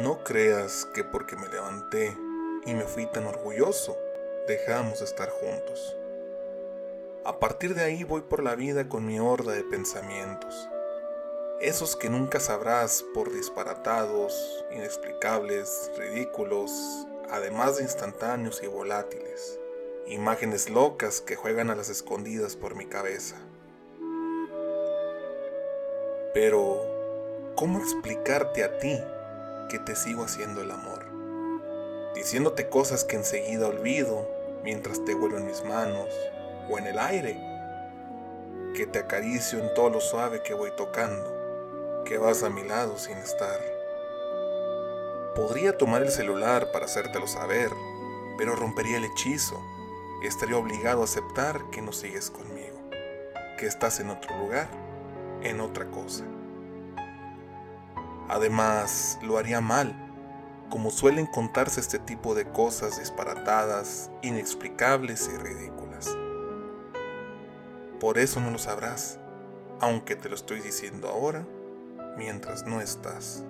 No creas que porque me levanté y me fui tan orgulloso, dejamos de estar juntos. A partir de ahí voy por la vida con mi horda de pensamientos. Esos que nunca sabrás por disparatados, inexplicables, ridículos, además de instantáneos y volátiles. Imágenes locas que juegan a las escondidas por mi cabeza. Pero, ¿cómo explicarte a ti que te sigo haciendo el amor? Diciéndote cosas que enseguida olvido mientras te vuelo en mis manos o en el aire. Que te acaricio en todo lo suave que voy tocando. Que vas a mi lado sin estar. Podría tomar el celular para hacértelo saber, pero rompería el hechizo. y Estaría obligado a aceptar que no sigues conmigo, que estás en otro lugar en otra cosa. Además, lo haría mal, como suelen contarse este tipo de cosas disparatadas, inexplicables y ridículas. Por eso no lo sabrás, aunque te lo estoy diciendo ahora, mientras no estás.